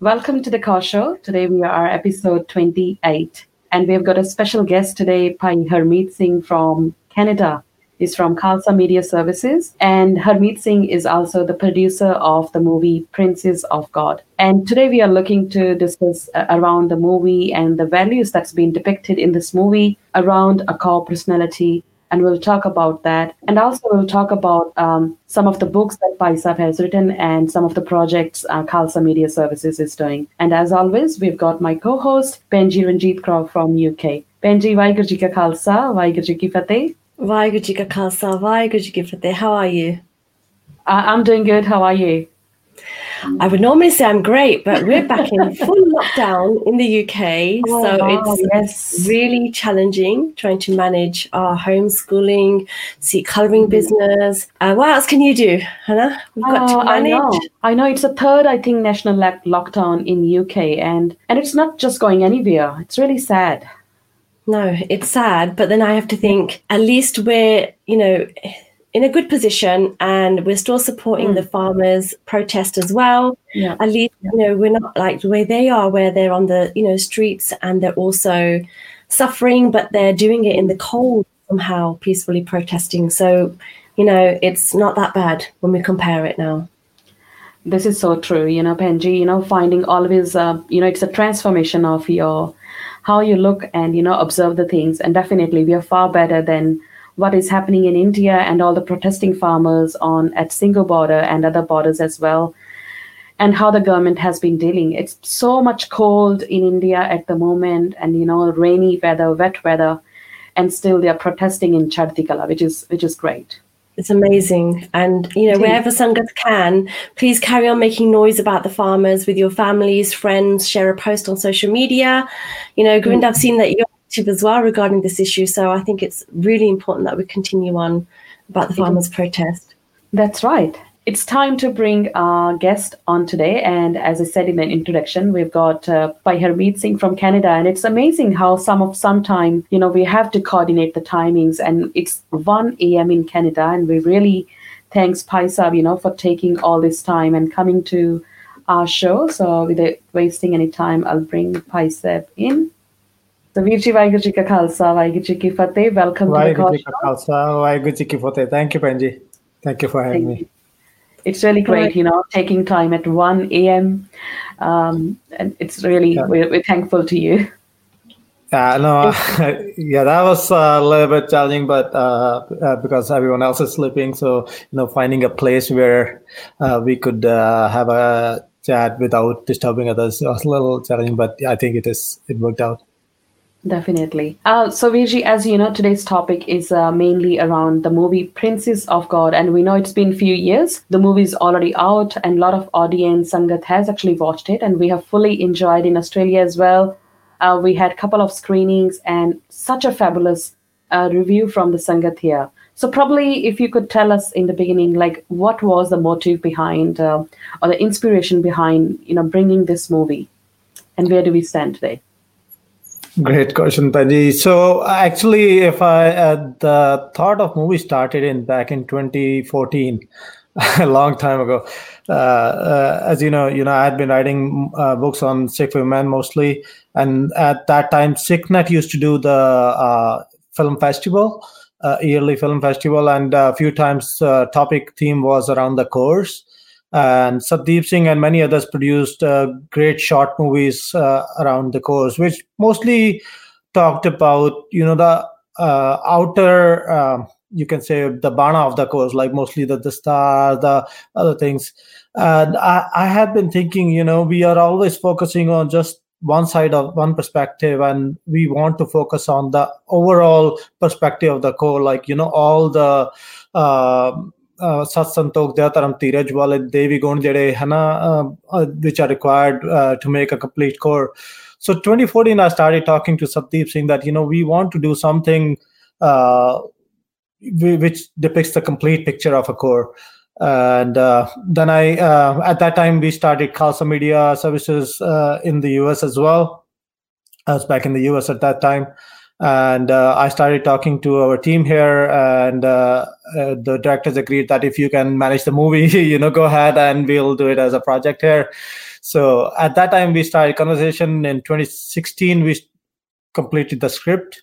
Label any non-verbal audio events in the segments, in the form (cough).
Welcome to the Kaur Show. Today we are episode 28, and we've got a special guest today, Pai Harmeet Singh from Canada. He's from Khalsa Media Services, and Harmeet Singh is also the producer of the movie Princess of God. And today we are looking to discuss uh, around the movie and the values that's been depicted in this movie around a Kaur personality and we'll talk about that. And also, we'll talk about um, some of the books that Paisab has written and some of the projects uh, Khalsa Media Services is doing. And as always, we've got my co-host Benji Ranjit Kaur from UK. Benji, Vaheguru Ji Ka Khalsa, Vaheguru Ji Ki Fateh. Vaheguru Ji Ka Khalsa, Vaheguru Ji Ki Fateh. How are you? Uh, I'm doing good. How are you? I would normally say I'm great, but we're back in (laughs) full lockdown in the UK. Oh, so wow, it's yes. really challenging trying to manage our homeschooling, see colouring Mm-hmm. business. Uh, what else can you do, Hannah? We've got Oh, to I manage. know. I know it's a third, I think, national lock- lockdown in UK, and and it's not just going anywhere. It's really sad. No, it's sad, but then I have to think at least we're, you know, in a good position and we're still supporting Mm. the farmers protest as well. Yeah. At least, you know, we're not like the way they are where they're on the, you know, streets and they're also suffering, but they're doing it in the cold somehow, peacefully protesting. So, you know, it's not that bad when we compare it now. This is so true, you know, Benji. You know, finding always, uh, you know, it's a transformation of your how you look and you know observe the things. And definitely, we are far better than what is happening in India and all the protesting farmers on at Singhu border and other borders as well. And how the government has been dealing. It's so much cold in India at the moment, and you know, rainy weather, wet weather, and still they are protesting in Chardikala, which is which is great. It's amazing. And, you know, wherever Sangat can, please carry on making noise about the farmers with your families, friends, share a post on social media. You know, Govinda, I've seen that you're as well regarding this issue. So I think it's really important that we continue on about the farmers' protest. That's right. It's time to bring our guest on today. And as I said in the introduction, we've got uh, Pai Harmeet Singh from Canada. And it's amazing how some of some time, you know, we have to coordinate the timings. And it's 1 a.m. in Canada. And we really thanks Pai Sab, you know, for taking all this time and coming to our show. So without wasting any time, I'll bring Pai Sab in. So Veer Ji Vaheguru Ji Ka Khalsa, Vaheguru Ji Ki Fateh. Welcome to the Vaheguru call Ji Ka Khalsa, Vaheguru Ji Ki Fateh. Thank you, Benji. Thank you for having Thank me. you. It's really great, you know, taking time at 1 a.m. Um, and it's really, Yeah. we're, we're thankful to you. Yeah, no, (laughs) yeah, that was a little bit challenging, but uh, uh, because everyone else is sleeping, so you know, finding a place where uh, we could uh, have a chat without disturbing others was a little challenging, but I think it is it worked out. Definitely. Uh, so, Virji, as you know, today's topic is uh, mainly around the movie Princess of God. And we know it's been few years. The movie is already out, and a lot of audience, Sangat, has actually watched it. And we have fully enjoyed in Australia as well. Uh, we had a couple of screenings and such a fabulous uh, review from the Sangat here. So, probably if you could tell us in the beginning, like what was the motive behind uh, or the inspiration behind, you know, bringing this movie, and where do we stand today? Great question, Benji. So actually, if I uh, the thought of movie started in back in 2014, (laughs) a long time ago. Uh, uh, as you know, you know I had been writing uh, books on Sikh women mostly, and at that time, SikhNet used to do the uh, film festival, uh, yearly film festival, and a few times uh, topic theme was around the Kaurs. And Satdeep Singh and many others produced uh, great short movies uh, around the Kaurs, which mostly talked about you know the uh, outer um, you can say the bana of the Kaurs like mostly the the the other things. And I, I had been thinking you know we are always focusing on just one side of one perspective and we want to focus on the overall perspective of the Kaur like you know all the um ਸਤ ਸੰਤੋਖ ਧਰਮ ਧੀਰਜ ਵਾਲੇ ਦੇਵੀ ਗੁਣ ਜਿਹੜੇ ਹਨਾ which are required to make a complete Kaur. So 2014 i started talking to Satdeep Singh that you know we want to do something uh, which depicts the complete picture of a Kaur. And uh, then i uh, at that time we started Khalsa media services in the us as well i was back in the us at that time and uh, I started talking to our team here, and uh, uh, the directors agreed that if you can manage the movie, (laughs) you know, go ahead and we'll do it as a project here. So at that time, we started conversation. In 2016, we completed the script,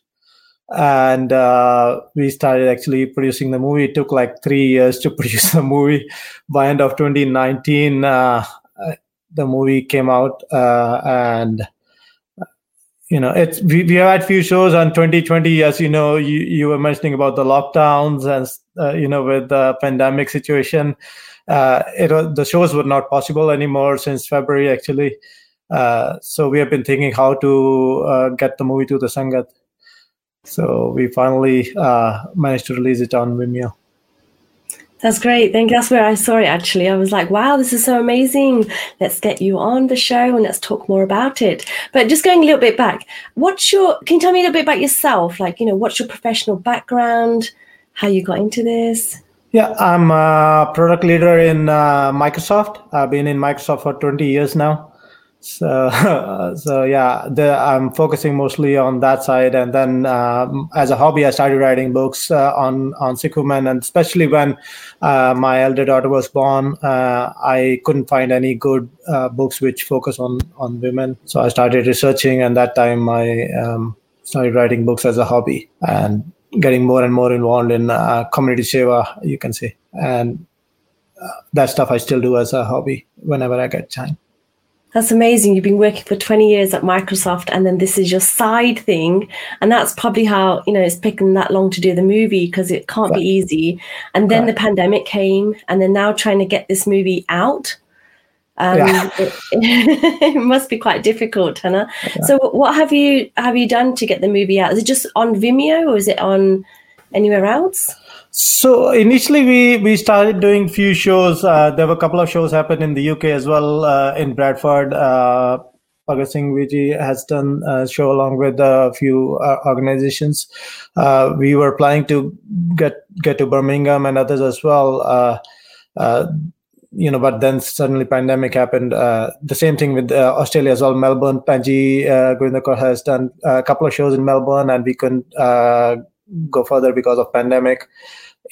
and uh, we started actually producing the movie. It took like three years to (laughs) produce the movie. By end of 2019, uh, the movie came out, uh, and you know it's we, we have had few shows on 2020 as you know you, you were mentioning about the lockdowns and uh, you know with the pandemic situation. Uh, it the shows were not possible anymore since february actually. Uh, so we have been thinking how to uh, get the movie to the sangat. So we finally uh, managed to release it on vimeo that's great. Thank you. That's where I saw it actually. I was like, wow, this is so amazing. Let's get you on the show and let's talk more about it. But just going a little bit back, what's your can you tell me a little bit about yourself? Like, you know, what's your professional background? How you got into this? Yeah, I'm a product leader in uh, Microsoft. I've been in Microsoft for 20 years now. So, (laughs) so yeah, the, I'm focusing mostly on that side. And then, um, as a hobby, I started writing books uh, on on Sikh women, and especially when uh, my elder daughter was born, uh, I couldn't find any good uh, books which focus on on women. So I started researching, and that time I um, started writing books as a hobby and getting more and more involved in uh, community seva, you can say, and that stuff I still do as a hobby whenever I get time. That's amazing. You've been working for 20 years at Microsoft and then this is your side thing. And that's probably how, you know, it's taken that long to do the movie because it can't right. be easy. And then right. the pandemic came and they're now trying to get this movie out. Um, yeah. (laughs) it, it, must be quite difficult, Hannah. Yeah. So what have you have you done to get the movie out? Is it just on Vimeo or is it on anywhere else? So initially, we we started doing few shows. Uh, there were a couple of shows happened in the UK as well. Uh, in Bradford, uh, Bhagat Singh Viji has done a show along with a few uh, organizations. Uh, we were planning to get get to Birmingham and others as well. Uh, uh, you know, but then suddenly pandemic happened. The same thing with Australia as well. Melbourne, Panji uh, Gurinder Kaur has done a couple of shows in Melbourne, and we couldn't go further because of pandemic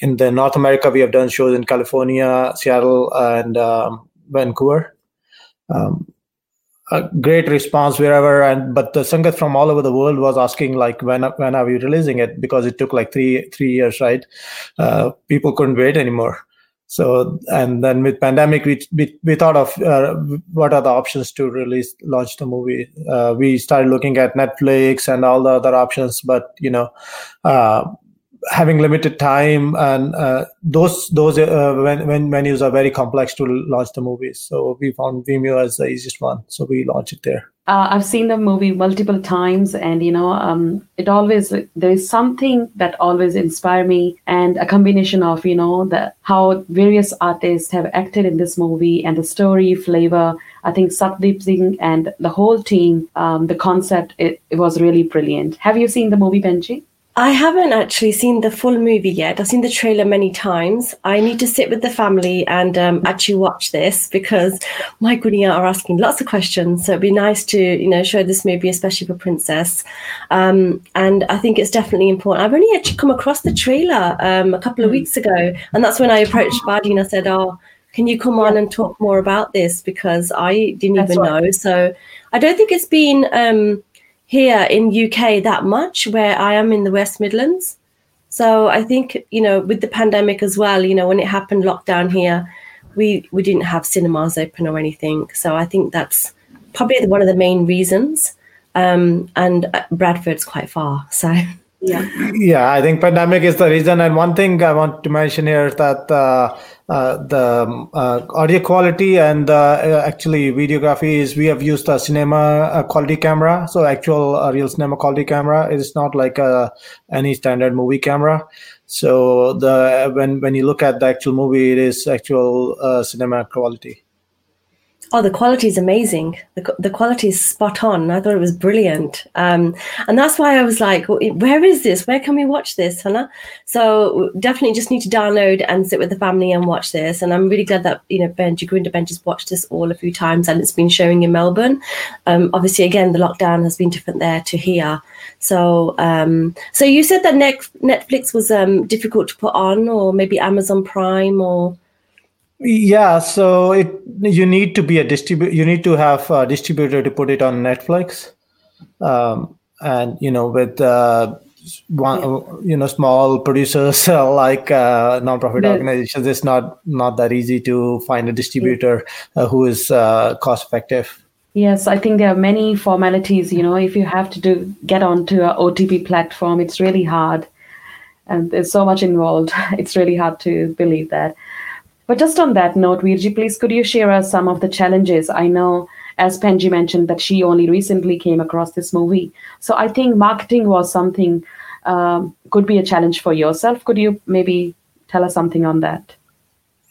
in the North America, we have done shows in California, Seattle, and um, Vancouver. Um, a great response wherever, and but the sangat from all over the world was asking like, when when are we releasing it? Because it took like three three years, right? Uh, people couldn't wait anymore. So and then with pandemic, we we, we thought of uh, what are the options to release launch the movie. Uh, we started looking at Netflix and all the other options, but you know uh, having limited time and uh, those those uh, when, when menus are very complex to launch the movies so we found vimeo as the easiest one so we launched it there uh, i've seen the movie multiple times and you know um, it always there is something that always inspire me and a combination of you know the how various artists have acted in this movie and the story flavor I think Satdeep Singh and the whole team, um, the concept, it, it was really brilliant. Have you seen the movie, Benji? I haven't actually seen the full movie yet. I've seen the trailer many times. I need to sit with the family and um, actually watch this because my Gunia are asking lots of questions. So it'd be nice to, you know, show this movie, especially for Princess. Um, and I think it's definitely important. I've only actually come across the trailer um, a couple of hmm. weeks ago, and that's when I approached Badi and I said, "Oh, can you come on and talk more about this?" Because I didn't that's even right. know. So I don't think it's been um, here in UK that much where I am in the West Midlands. So I think, you know, with the pandemic as well, you know, when it happened lockdown here, we we didn't have cinemas open or anything. So I think that's probably one of the main reasons. Um, and uh, Bradford's quite far, so yeah yeah i think pandemic is the reason and one thing i want to mention here is that uh, uh, the uh, audio quality and uh, actually videography is we have used a cinema uh, quality camera. So actual uh, real cinema quality camera it is not like any standard movie camera. So the when when you look at the actual movie it is actual cinema quality Oh, the quality is amazing. The, the quality is spot on. I thought it was brilliant. Um, and that's why I was like, where is this? Where can we watch this, Hannah? So definitely just need to download and sit with the family and watch this. And I'm really glad that, you know, Benji, Gurinder Benji's watched this all a few times and it's been showing in Melbourne. Um, obviously, again, the lockdown has been different there to here. So, um, so you said that Netflix was um, difficult to put on or maybe Amazon Prime or yeah, so it you need to be a distributor. You need to have a distributor to put it on Netflix, um, and you know with uh, one you know small producers (laughs) like uh, non-profit organizations, it's not not that easy to find a distributor uh, who is uh, cost effective. Yes, I think there are many formalities. You know, if you have to do get onto a OTT platform, it's really hard, and there's so much involved. (laughs) It's really hard to believe that. But just on that note, Virji, please could you share us some of the challenges? I know, as Penji mentioned, that she only recently came across this movie. So I think marketing was something um, could be a challenge for yourself. Could you maybe tell us something on that?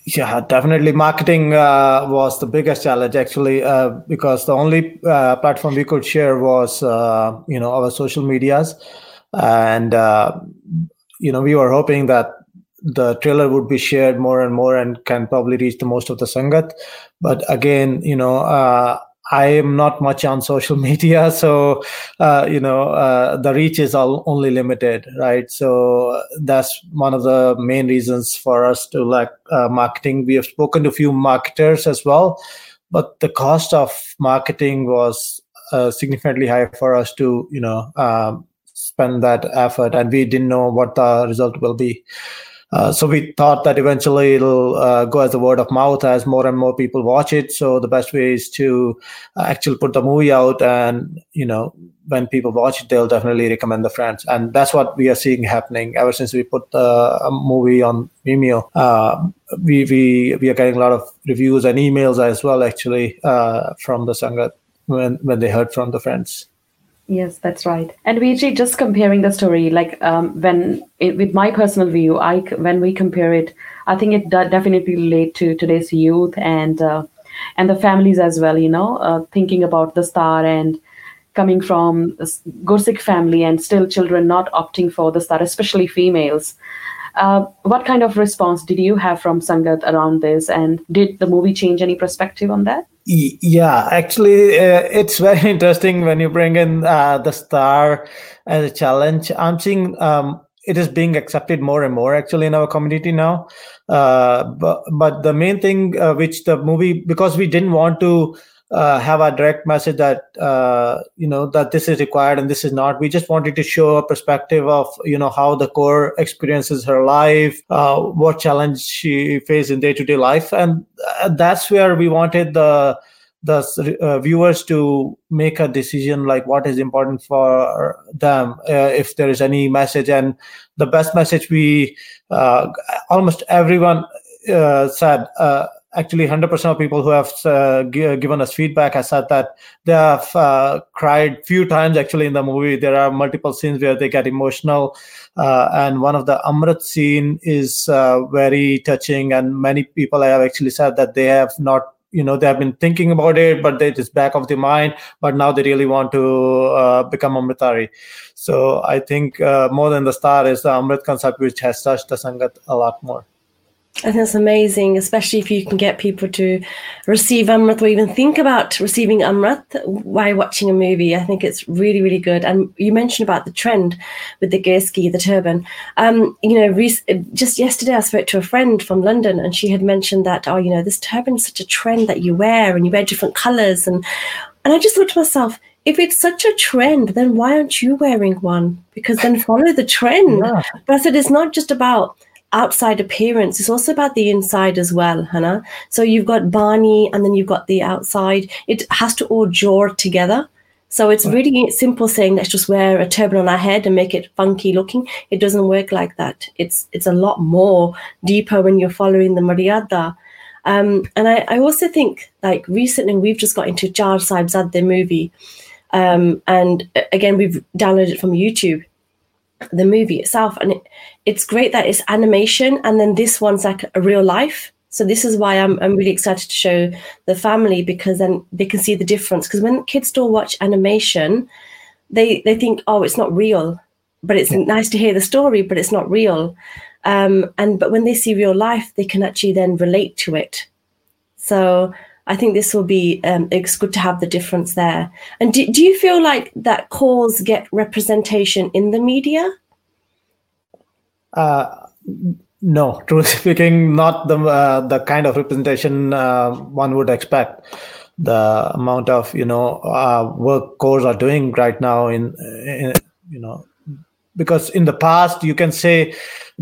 Yeah, definitely. Marketing uh, was the biggest challenge actually, uh, because the only uh, platform we could share was, uh, you know, our social medias, and uh, you know, we were hoping that the trailer would be shared more and more and can probably reach the most of the sangat. But again you know uh, i am not much on social (laughs) media so uh, you know uh, the reach is all only limited right? So that's one of the main reasons for us to like uh, marketing. We have spoken to a few marketers as well but the cost of marketing was uh, significantly higher for us to you know um, spend that effort and we didn't know what the result will be uh, so we thought that eventually it'll uh, go as a word of mouth as more and more people watch it. So the best way is to uh, actually put the movie out, and you know when people watch it, they'll definitely recommend the friends, and that's what we are seeing happening ever since we put the movie on Vimeo. Uh, we we we are getting a lot of reviews and emails as well, actually, uh, from the Sangat when when they heard from the friends. Yes, that's right. And Vijay, just comparing the story, like um, when it, with my personal view, I when we compare it, I think it definitely relate to today's youth and uh, and the families as well. You know, uh, thinking about the star and coming from a Gursikh family and still children not opting for the star, especially females. Uh, what kind of response did you have from Sangat around this, and did the movie change any perspective on that? Yeah, actually, uh, it's very (laughs) interesting when you bring in uh, the star as a challenge. I'm seeing um, it is being accepted more and more actually in our community now. Uh, but but the main thing uh, which the movie because we didn't want to uh, have a direct message that uh, you know that this is required and this is not. We just wanted to show a perspective of you know how the Kaur experiences her life, uh, what challenge she faced in day to day life, and uh, that's where we wanted the the uh, viewers to make a decision like what is important for them uh, if there is any message and the best message we almost everyone said actually 100% of people who have uh, g- given us feedback has said that they have uh, cried few times actually in the movie. There are multiple scenes where they get emotional uh, and one of the amrit scene is uh, very touching and many people I have actually said that they have not you know they have been thinking about it but it is back of their mind but now they really want to uh, become amritdhari. So i think uh, more than the star is the amrit concept which has touched the sangat a lot more I think that's amazing, especially if you can get people to receive Amrit or even think about receiving Amrit while watching a movie. I think it's really, really good. And you mentioned about the trend with the Keski, the turban. Um, you know, just yesterday I spoke to a friend from London and she had mentioned that, oh, you know, this turban is such a trend that you wear and you wear different colors. And, and I just thought to myself, if it's such a trend, then why aren't you wearing one? Because then follow the trend. Yeah. But I said, it's not just about outside appearance. It's also about the inside as well hannah. So you've got bani and then you've got the outside. It has to all jaw together. So it's really simple saying let's just wear a turban on our head and make it funky looking. It doesn't work like that. It's it's a lot more deeper when you're following the maryada. Um, and I, I, also think like recently we've just got into Char Sahibzade the movie. Um, and again we've downloaded it from YouTube the movie itself and it, it's great that it's animation and then this one's like a real life So this is why I'm I'm really excited to show the family because then they can see the difference. Because when kids still watch animation, they they think, oh, it's not real, but it's yeah. nice to hear the story, but it's not real. Um, and but when they see real life, they can actually then relate to it. So I think this will be um, it's good to have the difference there. And do, do you feel like that Kaurs get representation in the media? Uh, no, (laughs) truly speaking, not the uh, the kind of representation uh, one would expect. The amount of you know uh, work Kaurs are doing right now in, in you know because in the past you can say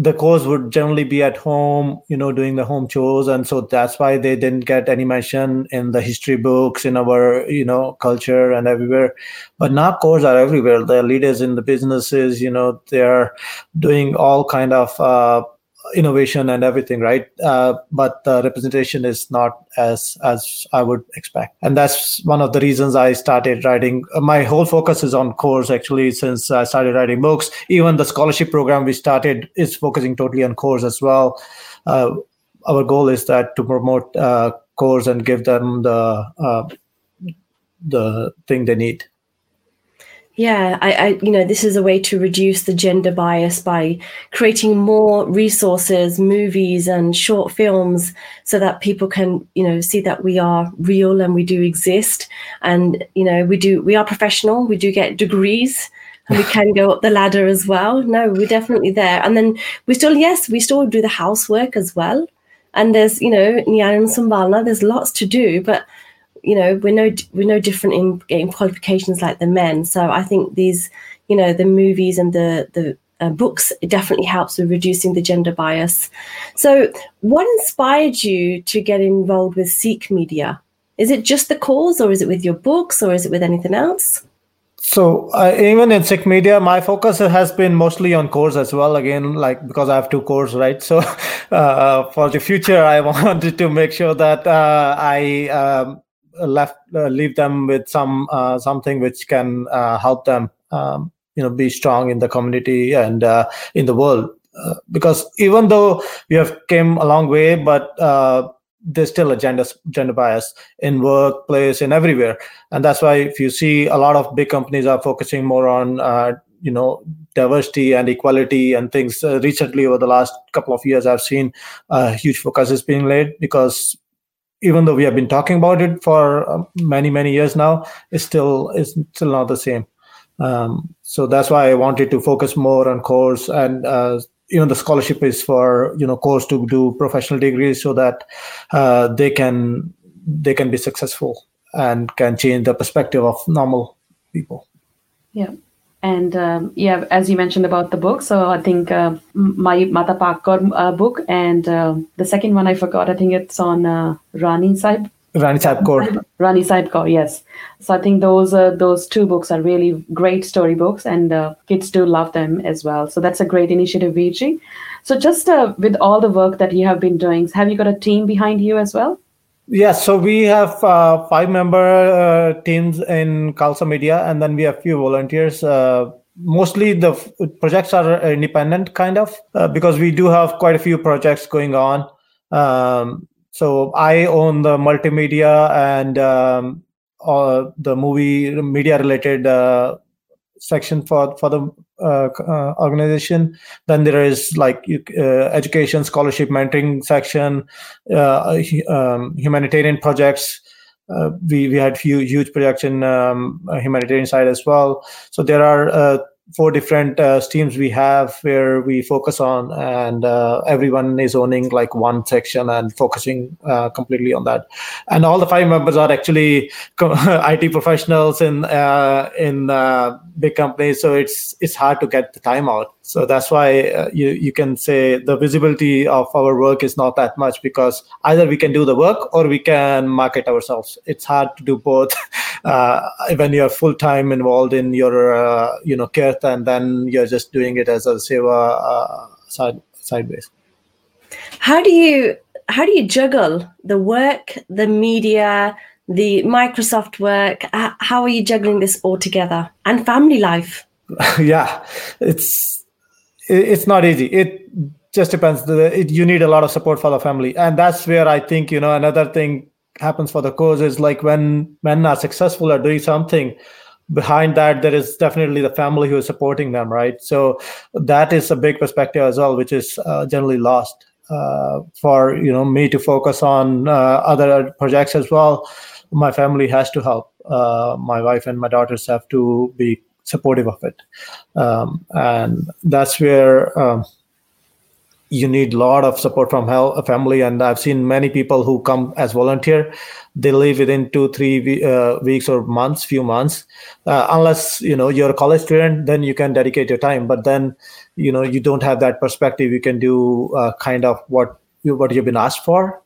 the Kaurs would generally be at home you know doing the home chores. And so that's why they didn't get any mention in the history books in our you know culture and everywhere. But now Kaurs are everywhere. They're leaders in the businesses you know they're doing all kind of uh, innovation and everything right? Uh, but the representation is not as as i would expect. And that's one of the reasons i started writing. My whole focus is on Kaurs actually since i started writing books. Even the scholarship program we started is focusing totally on Kaurs as well. Uh, our goal is that to promote uh, Kaurs and give them the uh, the thing they need yeah, I, I, you know, this is a way to reduce the gender bias by creating more resources, movies, and short films, so that people can, you know, see that we are real and we do exist, and you know, we do, we are professional, we do get degrees, and we can go up the ladder as well. No, we're definitely there, and then we still, yes, we still do the housework as well, and there's, you know, Nyan and Sambalna, there's lots to do, but you know we're no we're no different in getting qualifications like the men so i think these you know the movies and the the uh, books it definitely helps with reducing the gender bias so what inspired you to get involved with Sikh media is it just the cause or is it with your books or is it with anything else so uh, even in Sikh media, my focus has been mostly on Kaurs as well. Again, like because I have two Kaurs, right? So (laughs) uh, for the future, I (laughs) wanted to make sure that uh, I um, left uh, leave them with some uh, something which can uh, help them um, you know be strong in the community and in the world. Because even though we have came a long way but there's still a gender gender bias in workplace and everywhere. And that's why if you see a lot of big companies are focusing more on uh, you know diversity and equality and things uh, recently over the last couple of years i've seen a huge focus is being laid because even though we have been talking about it for uh, many many years now it's still it's still not the same. Um, so that's why i wanted to focus more on Kaurs and uh, you know the scholarship is for you know Kaurs to do professional degrees so that uh, they can they can be successful and can change the perspective of normal people. Yeah and um, yeah, as you mentioned about the book, so I think uh, my Mata Pakkar uh, book, and uh, the second one I forgot. I think it's on uh, Rani Sahib. Rani Sahib Kaur. Rani Sahib Kaur, yes. So I think those uh, those two books are really great story books, and uh, kids do love them as well. So that's a great initiative, VG. So just uh, with all the work that you have been doing, have you got a team behind you as well? Yes, so we have uh, five member uh, teams in Khalsa Media, and then we have few volunteers. Uh, mostly the f- projects are independent, kind of, uh, because we do have quite a few projects going on. Um, so I own the multimedia and um, the movie media related uh, section for for the uh, uh, organization. Then there is like uh, education, scholarship, mentoring section, uh, um, humanitarian projects. Uh, we we had few huge projects in um, humanitarian side as well. So there are four different uh, streams we have where we focus on and uh, everyone is owning like one section and focusing uh, completely on that. And all the five members are actually (laughs) it professionals in uh, in uh, big companies so it's it's hard to get the time out so that's why uh, you you can say the visibility of our work is not that much because either we can do the work or we can market ourselves. It's hard to do both (laughs) when you're full time involved in your you know care and then you're just doing it as a seva uh, side sideways how do you how do you juggle the work the media the microsoft work? How are you juggling this all together? And family life. (laughs) Yeah it's it's not easy. It just depends. You need a lot of support for the family, and that's where I think you know another thing happens for the cause is like when men are successful at doing something behind that there is definitely the family who is supporting them right? So that is a big perspective as well which is uh, generally lost uh, for you know me to focus on uh, other projects as well. My family has to help uh, my wife and my daughters have to be supportive of it. Um, and that's where um, you need a lot of support from a family. And i've seen many people who come as volunteer. They leave within two three uh, weeks or months few months. Uh, unless you know you're a college student then you can dedicate your time. But then you know you don't have that perspective. You can do uh, kind of what you what you've been asked for.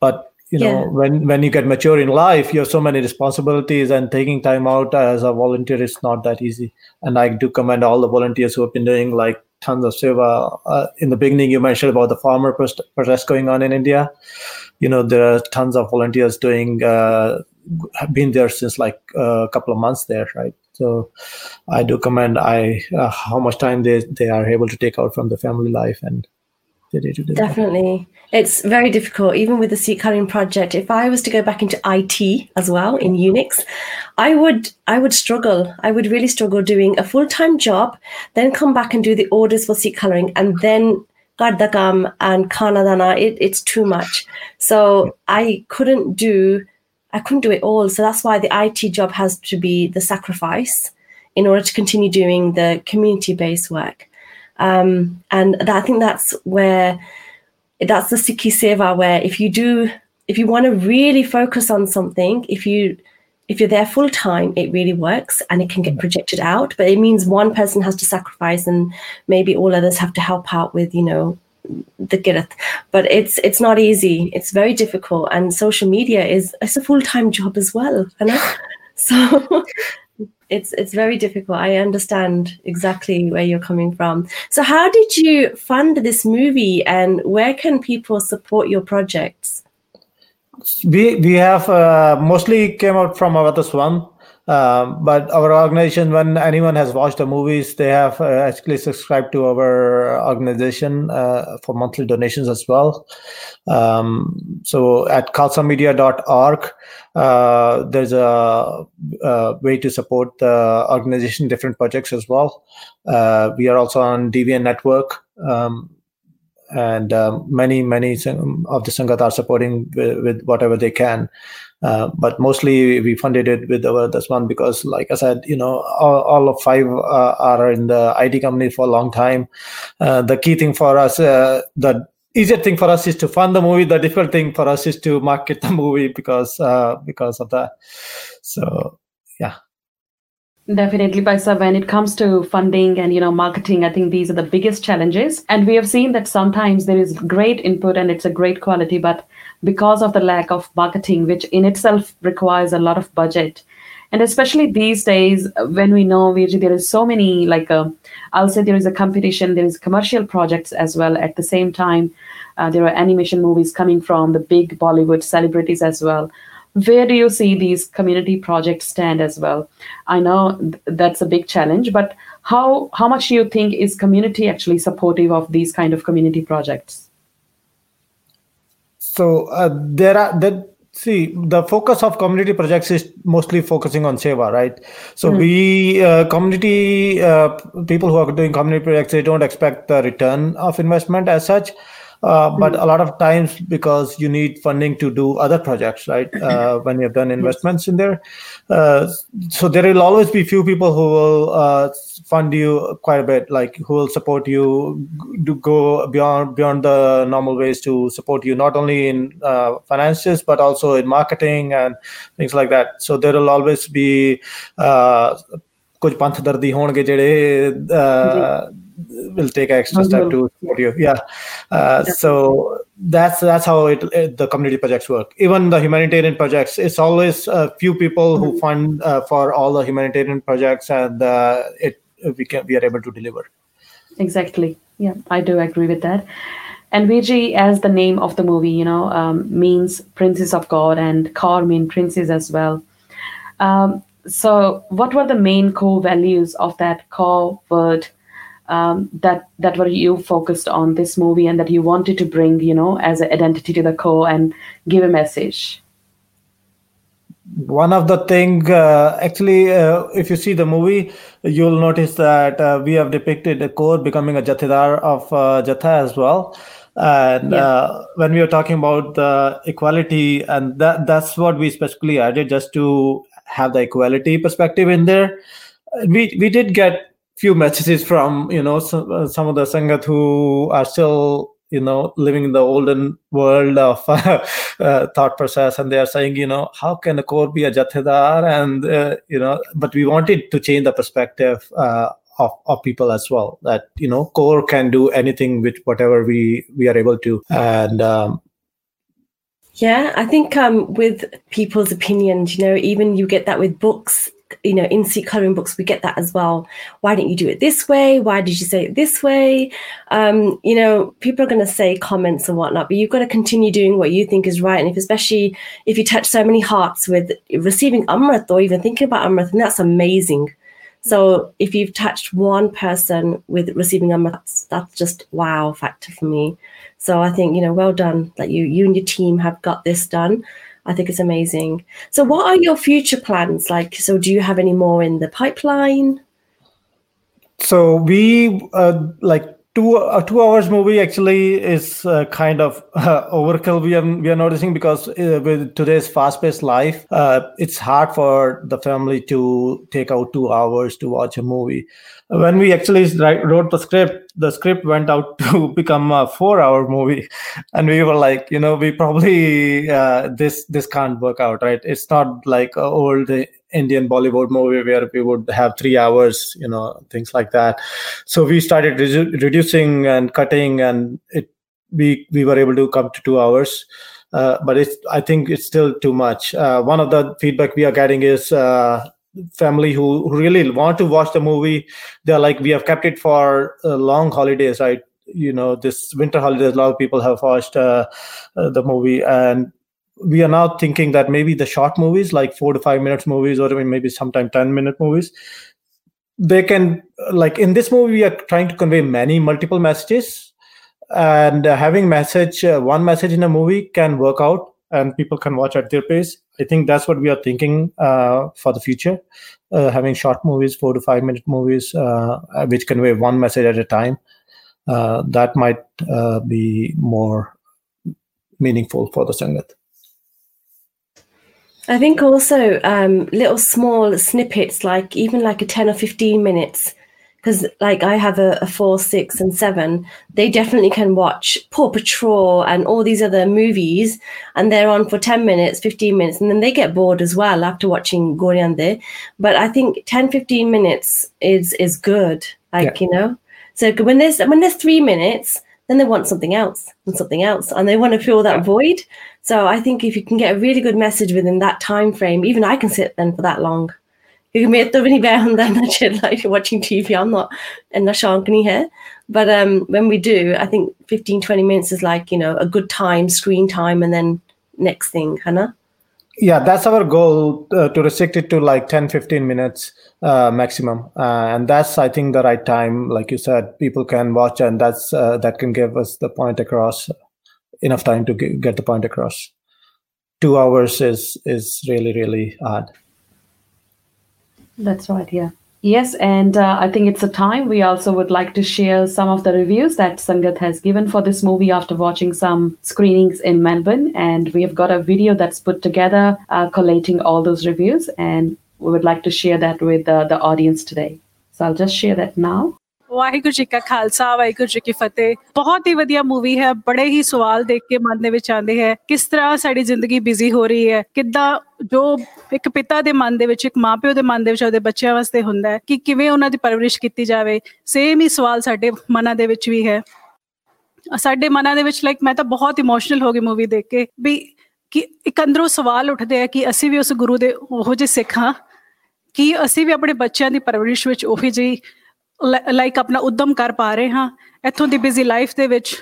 But you know yeah. when when you get mature in life you have so many responsibilities and taking time out as a volunteer is not that easy. And i do commend all the volunteers who have been doing like tons of seva. Uh, in the beginning you mentioned about the farmer protest going on in india. You know there are tons of volunteers doing uh, have been there since like a couple of months there right? So i do commend i uh, how much time they they are able to take out from the family life and definitely it's very difficult even with the seat coloring project if i was to go back into it as well in unix i would i would struggle i would really struggle doing a full-time job then come back and do the orders for seat coloring and then Gardakam and Kanadana, it, it's too much. So I couldn't do I couldn't do it all. So that's why the IT job has to be the sacrifice in order to continue doing the community-based work. Um, and that, I think that's where that's the Sikhi Seva where if you do if you want to really focus on something, if you if you're there full time, it really works and it can get projected out. But it means one person has to sacrifice and maybe all others have to help out with, you know, the girth. But it's it's not easy. It's very difficult. And social media is it's a full time job as well. You know? (laughs) So (laughs) it's it's very difficult. I understand exactly where you're coming from. So how did you fund this movie and where can people support your projects? we we have uh, mostly came out from Avataswan. Um, but our organization, when anyone has watched the movies, they have uh, actually subscribed to our organization uh, for monthly donations as well. Um, so at khalsamedia.org, uh, there's a, a, way to support the organization, different projects as well. Uh, we are also on Deviant Network. Um, and um, many many of the sangat are supporting with, with whatever they can uh, but mostly we funded it with our this one because like i said you know all, all of five uh, are in the it company for a long time. Uh, the key thing for us uh, the easier thing for us is to fund the movie. The difficult thing for us is to market the (laughs) movie because uh, because of that. So yeah Definitely, Paisa. When it comes to funding and you know marketing, I think these are the biggest challenges. And we have seen that sometimes there is great input and it's a great quality, but because of the lack of marketing, which in itself requires a lot of budget, and especially these days when we know there is so many like uh, I'll say there is a competition, there is commercial projects as well. At the same time, uh, there are animation movies coming from the big Bollywood celebrities as well where do you see these community projects stand as well? I know th- that's a big challenge but how how much do you think is community actually supportive of these kind of community projects? So uh, there are that see the focus of community projects is mostly focusing on seva right? So mm-hmm. we uh, community uh, people who are doing community projects they don't expect the return of investment as such uh, but mm-hmm. a lot of times because you need funding to do other projects right uh, when you've done investments in there uh, so there will always be few people who will uh, fund you quite a bit like who will support you to go beyond beyond the normal ways to support you not only in uh, finances but also in marketing and things like that so there will always be ਕੁਝ ਪੰਥ ਹੋਣਗੇ ਜਿਹੜੇ will take extra step to support you. Yeah. Uh, so that's that's how it, it, the community projects work. Even the humanitarian projects, it's always a few people mm-hmm. who fund uh, for all the humanitarian projects, and uh, it we can we are able to deliver. Exactly. Yeah, I do agree with that. And Viji, as the name of the movie, you know, um, means princess of God, and Kaur mean princess as well. Um, so, what were the main Kaur values of that core word um, that that were you focused on this movie and that you wanted to bring, you know, as an identity to the Kaur and give a message? One of the thing, uh, actually, uh, if you see the movie, you'll notice that uh, we have depicted a Kaur becoming a jathedar of uh, Jatha as well. And yeah. Uh, when we were talking about the equality, and that that's what we specifically added just to have the equality perspective in there. We we did get few messages from you know some, uh, some of the sangat who are still you know living in the olden world of uh, (laughs) uh, thought process and they are saying you know how can a Kaur be a jathedar? And uh, you know but we wanted to change the perspective uh, of, of people as well that you know Kaur can do anything with whatever we we are able to. And um, yeah i think um, with people's opinions you know even you get that with books you know, in seat coloring books, we get that as well. Why didn't you do it this way? Why did you say it this way? Um, you know, people are going to say comments and whatnot, but you've got to continue doing what you think is right. And if, especially if you touch so many hearts with receiving Amrit or even thinking about Amrit, and that's amazing. So if you've touched one person with receiving Amrit, that's, that's just wow factor for me. So I think, you know, well done that you, you and your team have got this done. I think it's amazing. So, what are your future plans like? So, do you have any more in the pipeline? So we uh, like two a two hours movie actually is uh, kind of uh, (laughs) overkill we are we are noticing because uh, with today's fast paced life uh, it's hard for the family to take out two hours to watch a movie. When we actually wrote the script the script went out (laughs) to become a four hour movie. And we were like you know we probably uh, this this can't work out right? It's not like old Indian Bollywood movie where we would have three hours, you know, things like that. So we started redu- reducing and cutting, and it we we were able to come to two hours. Uh, but it's I think it's still too much. Uh, one of the feedback we are getting is uh, family who, who really want to watch the movie. They're like, we have kept it for uh, long holidays, right? You know, this winter holidays, a lot of people have watched uh, uh, the movie, and we are now thinking that maybe the short movies like four to five minutes movies or maybe sometime 10 minute movies they can like in this movie we are trying to convey many multiple messages and uh, having message uh, one message in a movie can work out and people can watch at their pace. I think that's what we are thinking uh, for the future uh, having short movies four to five minute movies uh, which convey one message at a time uh, that might be more meaningful for the sangat I think also um, little small snippets, like even like a 10 or 15 minutes, because like I have a, a, four, six, and seven, they definitely can watch Paw Patrol and all these other movies, and they're on for 10 minutes, 15 minutes, and then they get bored as well after watching Goryande. But I think 10, 15 minutes is is good, like, yeah. you know. So when there's when there's three minutes, then they want something else and something else, and they want to fill that void. So I think if you can get a really good message within that time frame, even I can sit then for that long. You can make the really bad and like watching TV. I'm not in the shankani here. But um, when we do, I think 15, 20 minutes is like, you know, a good time, screen time, and then next thing, Hannah. Yeah, that's our goal uh, to restrict it to like 10, 15 minutes uh, maximum. Uh, and that's, I think, the right time. Like you said, people can watch and that's uh, that can give us the point across enough time to get the point across. Two hours is is really really hard. That's right. Yeah. Yes, and uh, I think it's a time we also would like to share some of the reviews that Sangat has given for this movie after watching some screenings in Melbourne. And we have got a video that's put together uh, collating all those reviews, and we would like to share that with uh, the audience today. So I'll just share that now. Waheguru ji ਕਾ ਖਾਲਸਾ, ਵਾਹਿਗੁਰੂ ਜੀ ਕੀ ਫਤਿਹ। ਬਹੁਤ ਹੀ ਵਧੀਆ movie ਹੈ, ਬੜੇ ਹੀ ਸਵਾਲ ਦੇਖ ਕੇ ਮਨ ਦੇ ਵਿੱਚ ਆਉਂਦੇ ਹੈ, ਕਿਸ ਤਰ੍ਹਾਂ ਸਾਡੀ ਜ਼ਿੰਦਗੀ ਬਿਜ਼ੀ ਹੋ ਰਹੀ ਹੈ, ਕਿੱਦਾਂ ਜੋ ਇੱਕ ਪਿਤਾ ਦੇ ਮਨ ਦੇ ਵਿੱਚ, ਇੱਕ ਮਾਪਿਓ ਦੇ ਮਨ ਦੇ ਵਿੱਚ, ਉਹਦੇ ਬੱਚਿਆਂ ਵਾਸਤੇ ਹੁੰਦਾ ਹੈ, ਕਿ ਕਿਵੇਂ ਉਹਨਾਂ ਦੀ ਪਰਵਰਿਸ਼ ਕੀਤੀ ਜਾਵੇ ਸੇਮ ਹੀ ਸਵਾਲ ਸਾਡੇ ਮਨਾਂ ਦੇ ਵਿੱਚ ਵੀ ਹੈ। ਸਾਡੇ ਮਨਾਂ ਦੇ ਵਿੱਚ ਲਾਈਕ ਮੈਂ ਤਾਂ ਬਹੁਤ ਇਮੋਸ਼ਨਲ ਹੋ ਗਈ ਮੂਵੀ ਦੇਖ ਕੇ, ਵੀ ਕਿ ਇੱਕ ਅੰਦਰੋਂ ਸਵਾਲ ਉੱਠਦੇ ਆ ਕਿ ਅਸੀਂ ਵੀ ਉਸ ਗੁਰੂ ਦੇ ਉਹੋ ਜਿਹੇ ਸਿੱਖ ਹਾਂ, ਕਿ ਅਸੀਂ ਵੀ ਆਪਣੇ ਬੱਚਿਆਂ ਦੀ ਪਰਵਰਿਸ਼ ਵਿੱਚ ਉਹੀ ਜਿਹੀ ਲਾਈਕ ਆਪਣਾ ਉਦਮ ਕਰ ਪਾ ਰਹੇ ਹਾਂ ਇੱਥੋਂ ਦੀ ਬਿਜ਼ੀ ਲਾਈਫ ਦੇ ਵਿੱਚ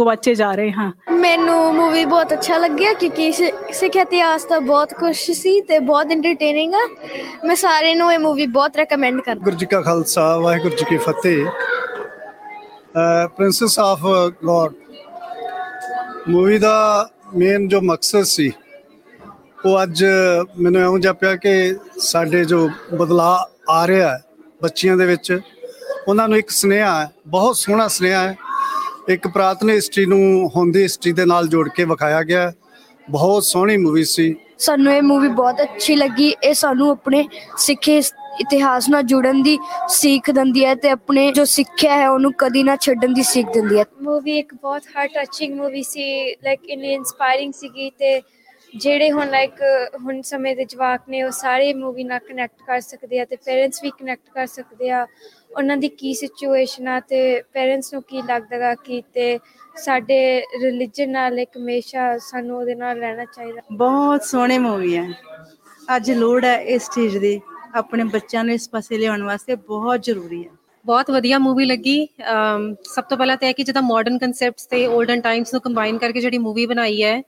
ਗਵਾਚੇ ਜਾ ਰਹੇ ਹਾਂ। ਮੈਨੂੰ ਮੂਵੀ ਬਹੁਤ ਅੱਛਾ ਲੱਗਿਆ ਕਿਉਂਕਿ ਸਿੱਖ ਇਤਿਹਾਸ ਦਾ ਬਹੁਤ ਕੁਝ ਸੀ ਤੇ ਬਹੁਤ ਐਂਟਰਟੇਨਿੰਗ ਆ। ਮੈਂ ਸਾਰੇ ਨੂੰ ਇਹ ਮੂਵੀ ਬਹੁਤ ਰეკਮੈਂਡ ਕਰਦਾ ਗੁਰੂ ਜੀ ਕਾ ਖਾਲਸਾ ਵਾਹਿਗੁਰੂ ਜੀ ਕੀ ਫਤਿਹ। ਪ੍ਰਿੰਸੈਸ ਆਫ ਗੋਡ ਮੂਵੀ ਦਾ ਮੇਨ ਜੋ ਮਕਸਦ ਸੀ ਉਹ ਅੱਜ ਮੈਨੂੰ ਇਉਂ ਜਾਪਿਆ ਕਿ ਸਾਡੇ ਜੋ ਬਦਲਾ ਆ ਰਿਹਾ ਹੈ ਬੱਚਿਆਂ ਦੇ ਵਿੱਚ ਉਹਨਾਂ ਨੂੰ ਇੱਕ ਸੁਨੇਹਾ ਹੈ ਬਹੁਤ ਸੋਹਣਾ ਸੁਨੇਹਾ ਹੈ। ਇੱਕ ਪ੍ਰਾਤਨ ਹਿਸਟਰੀ ਨੂੰ ਹੁੰਦੀ ਹਿਸਟਰੀ ਦੇ ਨਾਲ ਜੋੜ ਕੇ ਵਿਖਾਇਆ ਗਿਆ ਬਹੁਤ ਸੋਹਣੀ ਮੂਵੀ ਸੀ। ਸਾਨੂੰ ਇਹ ਮੂਵੀ ਬਹੁਤ ਅੱਛੀ ਲੱਗੀ। ਇਹ ਸਾਨੂੰ ਆਪਣੇ ਸਿੱਖੇ ਇਤਿਹਾਸ ਨਾਲ ਜੁੜਨ ਦੀ ਸਿੱਖ ਦਿੰਦੀ ਹੈ ਤੇ ਆਪਣੇ ਜੋ ਸਿੱਖਿਆ ਹੈ ਉਹਨੂੰ ਕਦੀ ਨਾ ਛੱਡਣ ਦੀ ਸਿੱਖ ਦਿੰਦੀ ਹੈ। ਮੂਵੀ ਇੱਕ ਬਹੁਤ ਹਾਰਟ ਟੱਚਿੰਗ ਮੂਵੀ ਸੀ ਲਾਈਕ ਇਨੀ ਇਨਸਪਾਇਰਿੰਗ ਸੀਗੀ ਤੇ ਜਿਹੜੇ ਹੁਣ ਲਾਈਕ ਹੁਣ ਸਮੇਂ ਦੇ ਜਵਾਕ ਨੇ ਉਹ ਸਾਰੇ ਮੂਵੀ ਨਾਲ ਕਨੈਕਟ ਕਰ ਸਕਦੇ ਆ ਤੇ ਪੇਰੈਂਟਸ ਵੀ ਕਨੈਕਟ ਕਰ ਸਕਦੇ ਆ। ਉਹਨਾਂ ਦੀ ਕੀ ਸਿਚੁਏਸ਼ਨ ਆ ਤੇ ਪੇਰੈਂਟਸ ਨੂੰ ਕੀ ਲੱਗਦਾਗਾ ਕਿ ਤੇ ਸਾਡੇ ਰਿਲੀਜਨ ਨਾਲ ਇੱਕ ਹਮੇਸ਼ਾ ਸਾਨੂੰ ਉਹਦੇ ਨਾਲ ਰਹਿਣਾ ਚਾਹੀਦਾ। ਬਹੁਤ ਸੋਹਣੀ ਮੂਵੀ ਹੈ। ਅੱਜ ਲੋੜ ਹੈ ਇਸ ਚੀਜ਼ ਦੀ। ਆਪਣੇ ਬੱਚਿਆਂ ਨੂੰ ਇਸ ਪਾਸੇ ਲਿਆਉਣ ਵਾਸਤੇ ਬਹੁਤ ਜ਼ਰੂਰੀ ਹੈ। ਬਹੁਤ ਵਧੀਆ ਮੂਵੀ ਲੱਗੀ। ਸਭ ਤੋਂ ਪਹਿਲਾਂ ਤਾਂ ਇਹ ਕਿ ਜਿਹਦਾ ਮਾਡਰਨ ਕਨਸੈਪਟਸ ਤੇ 올ਡਨ ਟਾਈਮਸ ਨੂੰ ਕੰਬਾਈਨ ਕਰਕੇ ਜਿਹੜੀ ਮੂਵੀ ਬਣਾਈ ਹੈ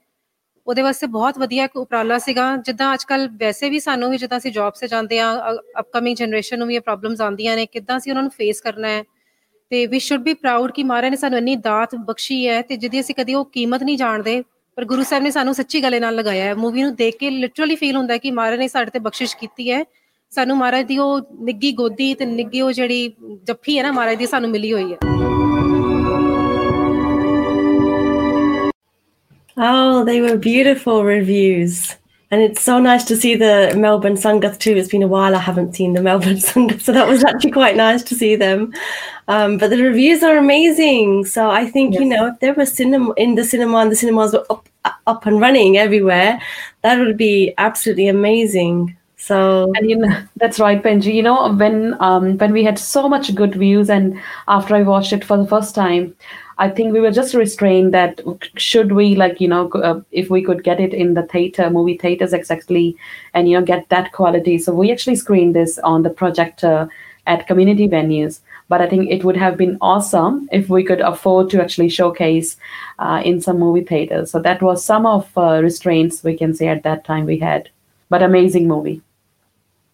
ਉਹਦੇ ਵਾਸਤੇ ਬਹੁਤ ਵਧੀਆ ਇੱਕ ਉਪਰਾਲਾ ਸੀਗਾ। ਜਿੱਦਾਂ ਅੱਜਕੱਲ ਵੈਸੇ ਵੀ ਸਾਨੂੰ ਵੀ ਜਿੱਦਾਂ ਅਸੀਂ ਜੌਬ 'ਤੇ ਜਾਂਦੇ ਆ ਅਪਕਮਿੰਗ ਜਨਰੇਸ਼ਨ ਨੂੰ ਵੀ ਇਹ ਪ੍ਰੋਬਲਮਸ ਆਉਂਦੀਆਂ ਨੇ, ਕਿੱਦਾਂ ਅਸੀਂ ਉਹਨਾਂ ਨੂੰ ਫੇਸ ਕਰਨਾ ਹੈ। ਤੇ ਵੀ ਸ਼ੁੱਡ ਬੀ ਪ੍ਰਾਊਡ ਕਿ ਮਹਾਰਾਜ ਨੇ ਸਾਨੂੰ ਇੰਨੀ ਦਾਤ ਬਖਸ਼ੀ ਹੈ ਤੇ ਜਿਹਦੀ ਅਸੀਂ ਕਦੀ ਉਹ ਕੀਮਤ ਨਹੀਂ ਜਾਣਦੇ, ਪਰ ਗੁਰੂ ਸਾਹਿਬ ਨੇ ਸਾਨੂੰ ਸੱਚੀ ਗਲੇ ਨਾਲ ਲਗਾਇਆ ਹੈ। ਮੂਵੀ ਨੂੰ ਦੇਖ ਕੇ ਲਿਟਰਲੀ ਫੀਲ ਹੁੰਦਾ ਹੈ ਕਿ ਮਹਾਰਾਜ ਨੇ ਸਾਡੇ ਤੇ ਬਖਸ਼ਿਸ਼ ਕੀਤੀ ਹੈ। ਸਾਨੂੰ ਮਹਾਰਾਜ ਦੀ ਉਹ ਨਿੱਗੀ ਗੋਦੀ ਤੇ ਨਿੱਗੀ ਉਹ ਜਿਹੜੀ ਜੱਫੀ ਹੈ ਨਾ, ਮਹਾਰਾਜ ਦੀ ਸਾਨੂੰ ਮਿਲੀ ਹੋਈ ਹੈ। Oh, they were beautiful reviews. And it's so nice to see the Melbourne Sangat too. It's been a while I haven't seen the (laughs) Melbourne Sangat, so that was actually quite nice to see them. Um, but the reviews are amazing. So I think, yes. you know, if there was cinema in the cinema and the cinemas were up, up and running everywhere, that would be absolutely amazing. So and you know that's right, Benji. You know when um, when we had so much good views, and after I watched it for the first time, I think we were just restrained that should we like you know uh, if we could get it in the theater, movie theaters exactly, and you know get that quality. So we actually screened this on the projector at community venues. But I think it would have been awesome if we could afford to actually showcase uh, in some movie theaters. So that was some of uh, restraints we can say at that time we had. But amazing movie.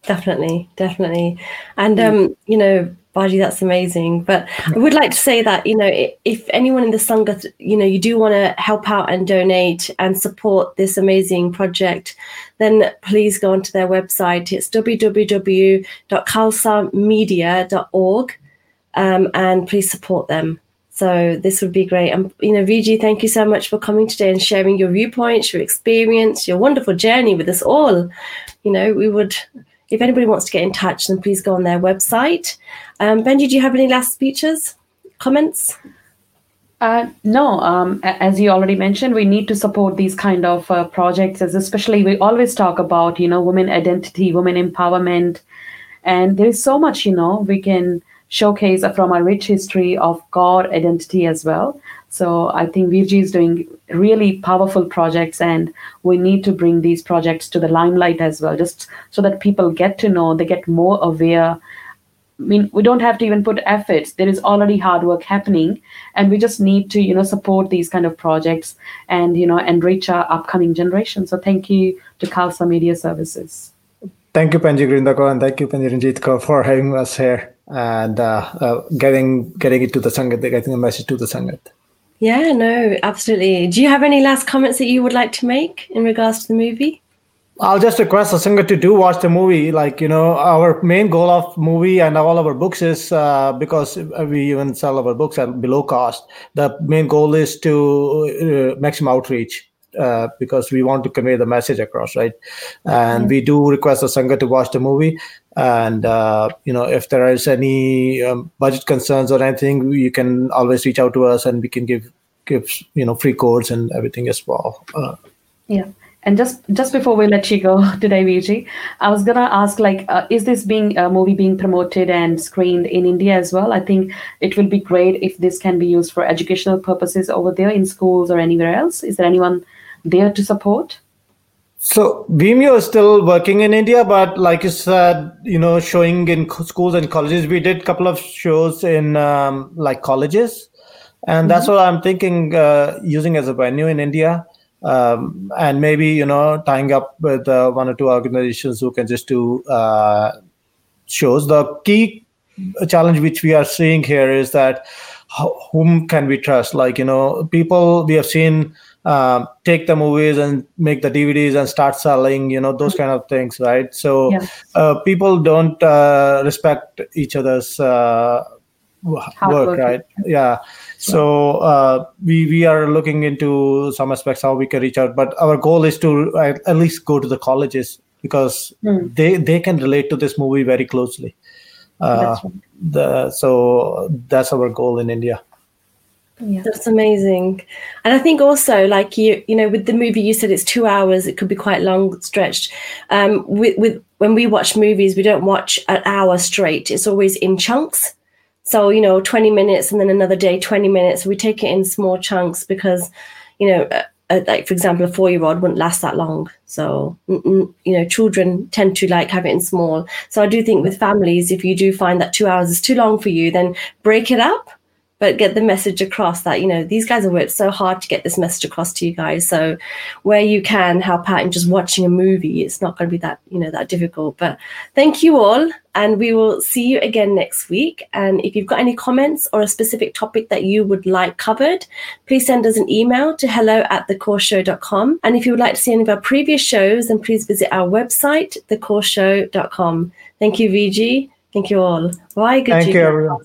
Definitely, definitely. And, um, you know, Baji, that's amazing. But I would like to say that, you know, if anyone in the Sangha, you know, you do want to help out and donate and support this amazing project, then please go onto their website. It's www.khalsamedia.org um, and please support them. So this would be great. And you know, Viji, thank you so much for coming today and sharing your viewpoints, your experience, your wonderful journey with us all. You know, we would if anybody wants to get in touch, then please go on their website. Um, Benji, do you have any last speeches, comments? Uh, no, um, as you already mentioned, we need to support these kind of uh, projects, as especially we always talk about, you know, women identity, women empowerment, and there is so much, you know, we can showcase from our rich history of God identity as well. So I think Virji is doing really powerful projects, and we need to bring these projects to the limelight as well, just so that people get to know, they get more aware. I mean, we don't have to even put efforts. There is already hard work happening, and we just need to, you know, support these kind of projects and you know enrich our upcoming generation. So thank you to Khalsa Media Services. Thank you, Panji Gurinderko, and thank you, Panji Ranjitko, for having us here and uh, uh, getting getting it to the Sangat, getting the message to the Sangat. Yeah, no, absolutely. Do you have any last comments that you would like to make in regards to the movie? I'll just request a singer to do watch the movie. Like you know, our main goal of movie and all our books is uh, because we even sell our books at below cost. The main goal is to uh, maximum outreach. Uh, because we want to convey the message across, right? And mm-hmm. we do request the Sangha to watch the movie. And uh, you know, if there is any um, budget concerns or anything, you can always reach out to us, and we can give give you know free codes and everything as well. Uh, yeah. And just just before we let you go (laughs) today, Vijay, I was gonna ask, like, uh, is this being a movie being promoted and screened in India as well? I think it will be great if this can be used for educational purposes over there in schools or anywhere else. Is there anyone there to support? So Vimeo is still working in India, but like you said, you know, showing in schools and colleges. We did a couple of shows in um, like colleges, and mm-hmm. that's what I'm thinking uh, using as a venue in India, um, and maybe you know tying up with uh, one or two organizations who can just do uh, shows. The key challenge which we are seeing here is that whom can we trust? Like you know, people we have seen uh, take the movies and make the DVDs and start selling, you know, those kind of things, right? So Yeah. uh, people don't uh, respect each other's uh, work, work, right? Yeah. So uh, we we are looking into some aspects how we can reach out, but our goal is to at, least go to the colleges because Hmm. they they can relate to this movie very closely. Uh, That's right. the, so that's our goal in India. Yeah. That's amazing. And I think also, like you, you know, with the movie, you said it's two hours. It could be quite long stretched. Um, with with when we watch movies, we don't watch an hour straight. It's always in chunks. So you know, twenty minutes, and then another day, twenty minutes. We take it in small chunks because, you know, uh, uh, like for example, a four-year-old wouldn't last that long. So you know, children tend to like have it in small. So I do think with families, if you do find that two hours is too long for you, then break it up but get the message across that you know these guys have worked so hard to get this message across to you guys. So where you can help out in just watching a movie it's not going to be that you know that difficult. But thank you all and we will see you again next week. And if you've got any comments or a specific topic that you would like covered please send us an email to hello at thekaurshow.com and if you would like to see any of our previous shows then please visit our website thekaurshow.com thank you vg thank you all. Bye, Thank you, everyone.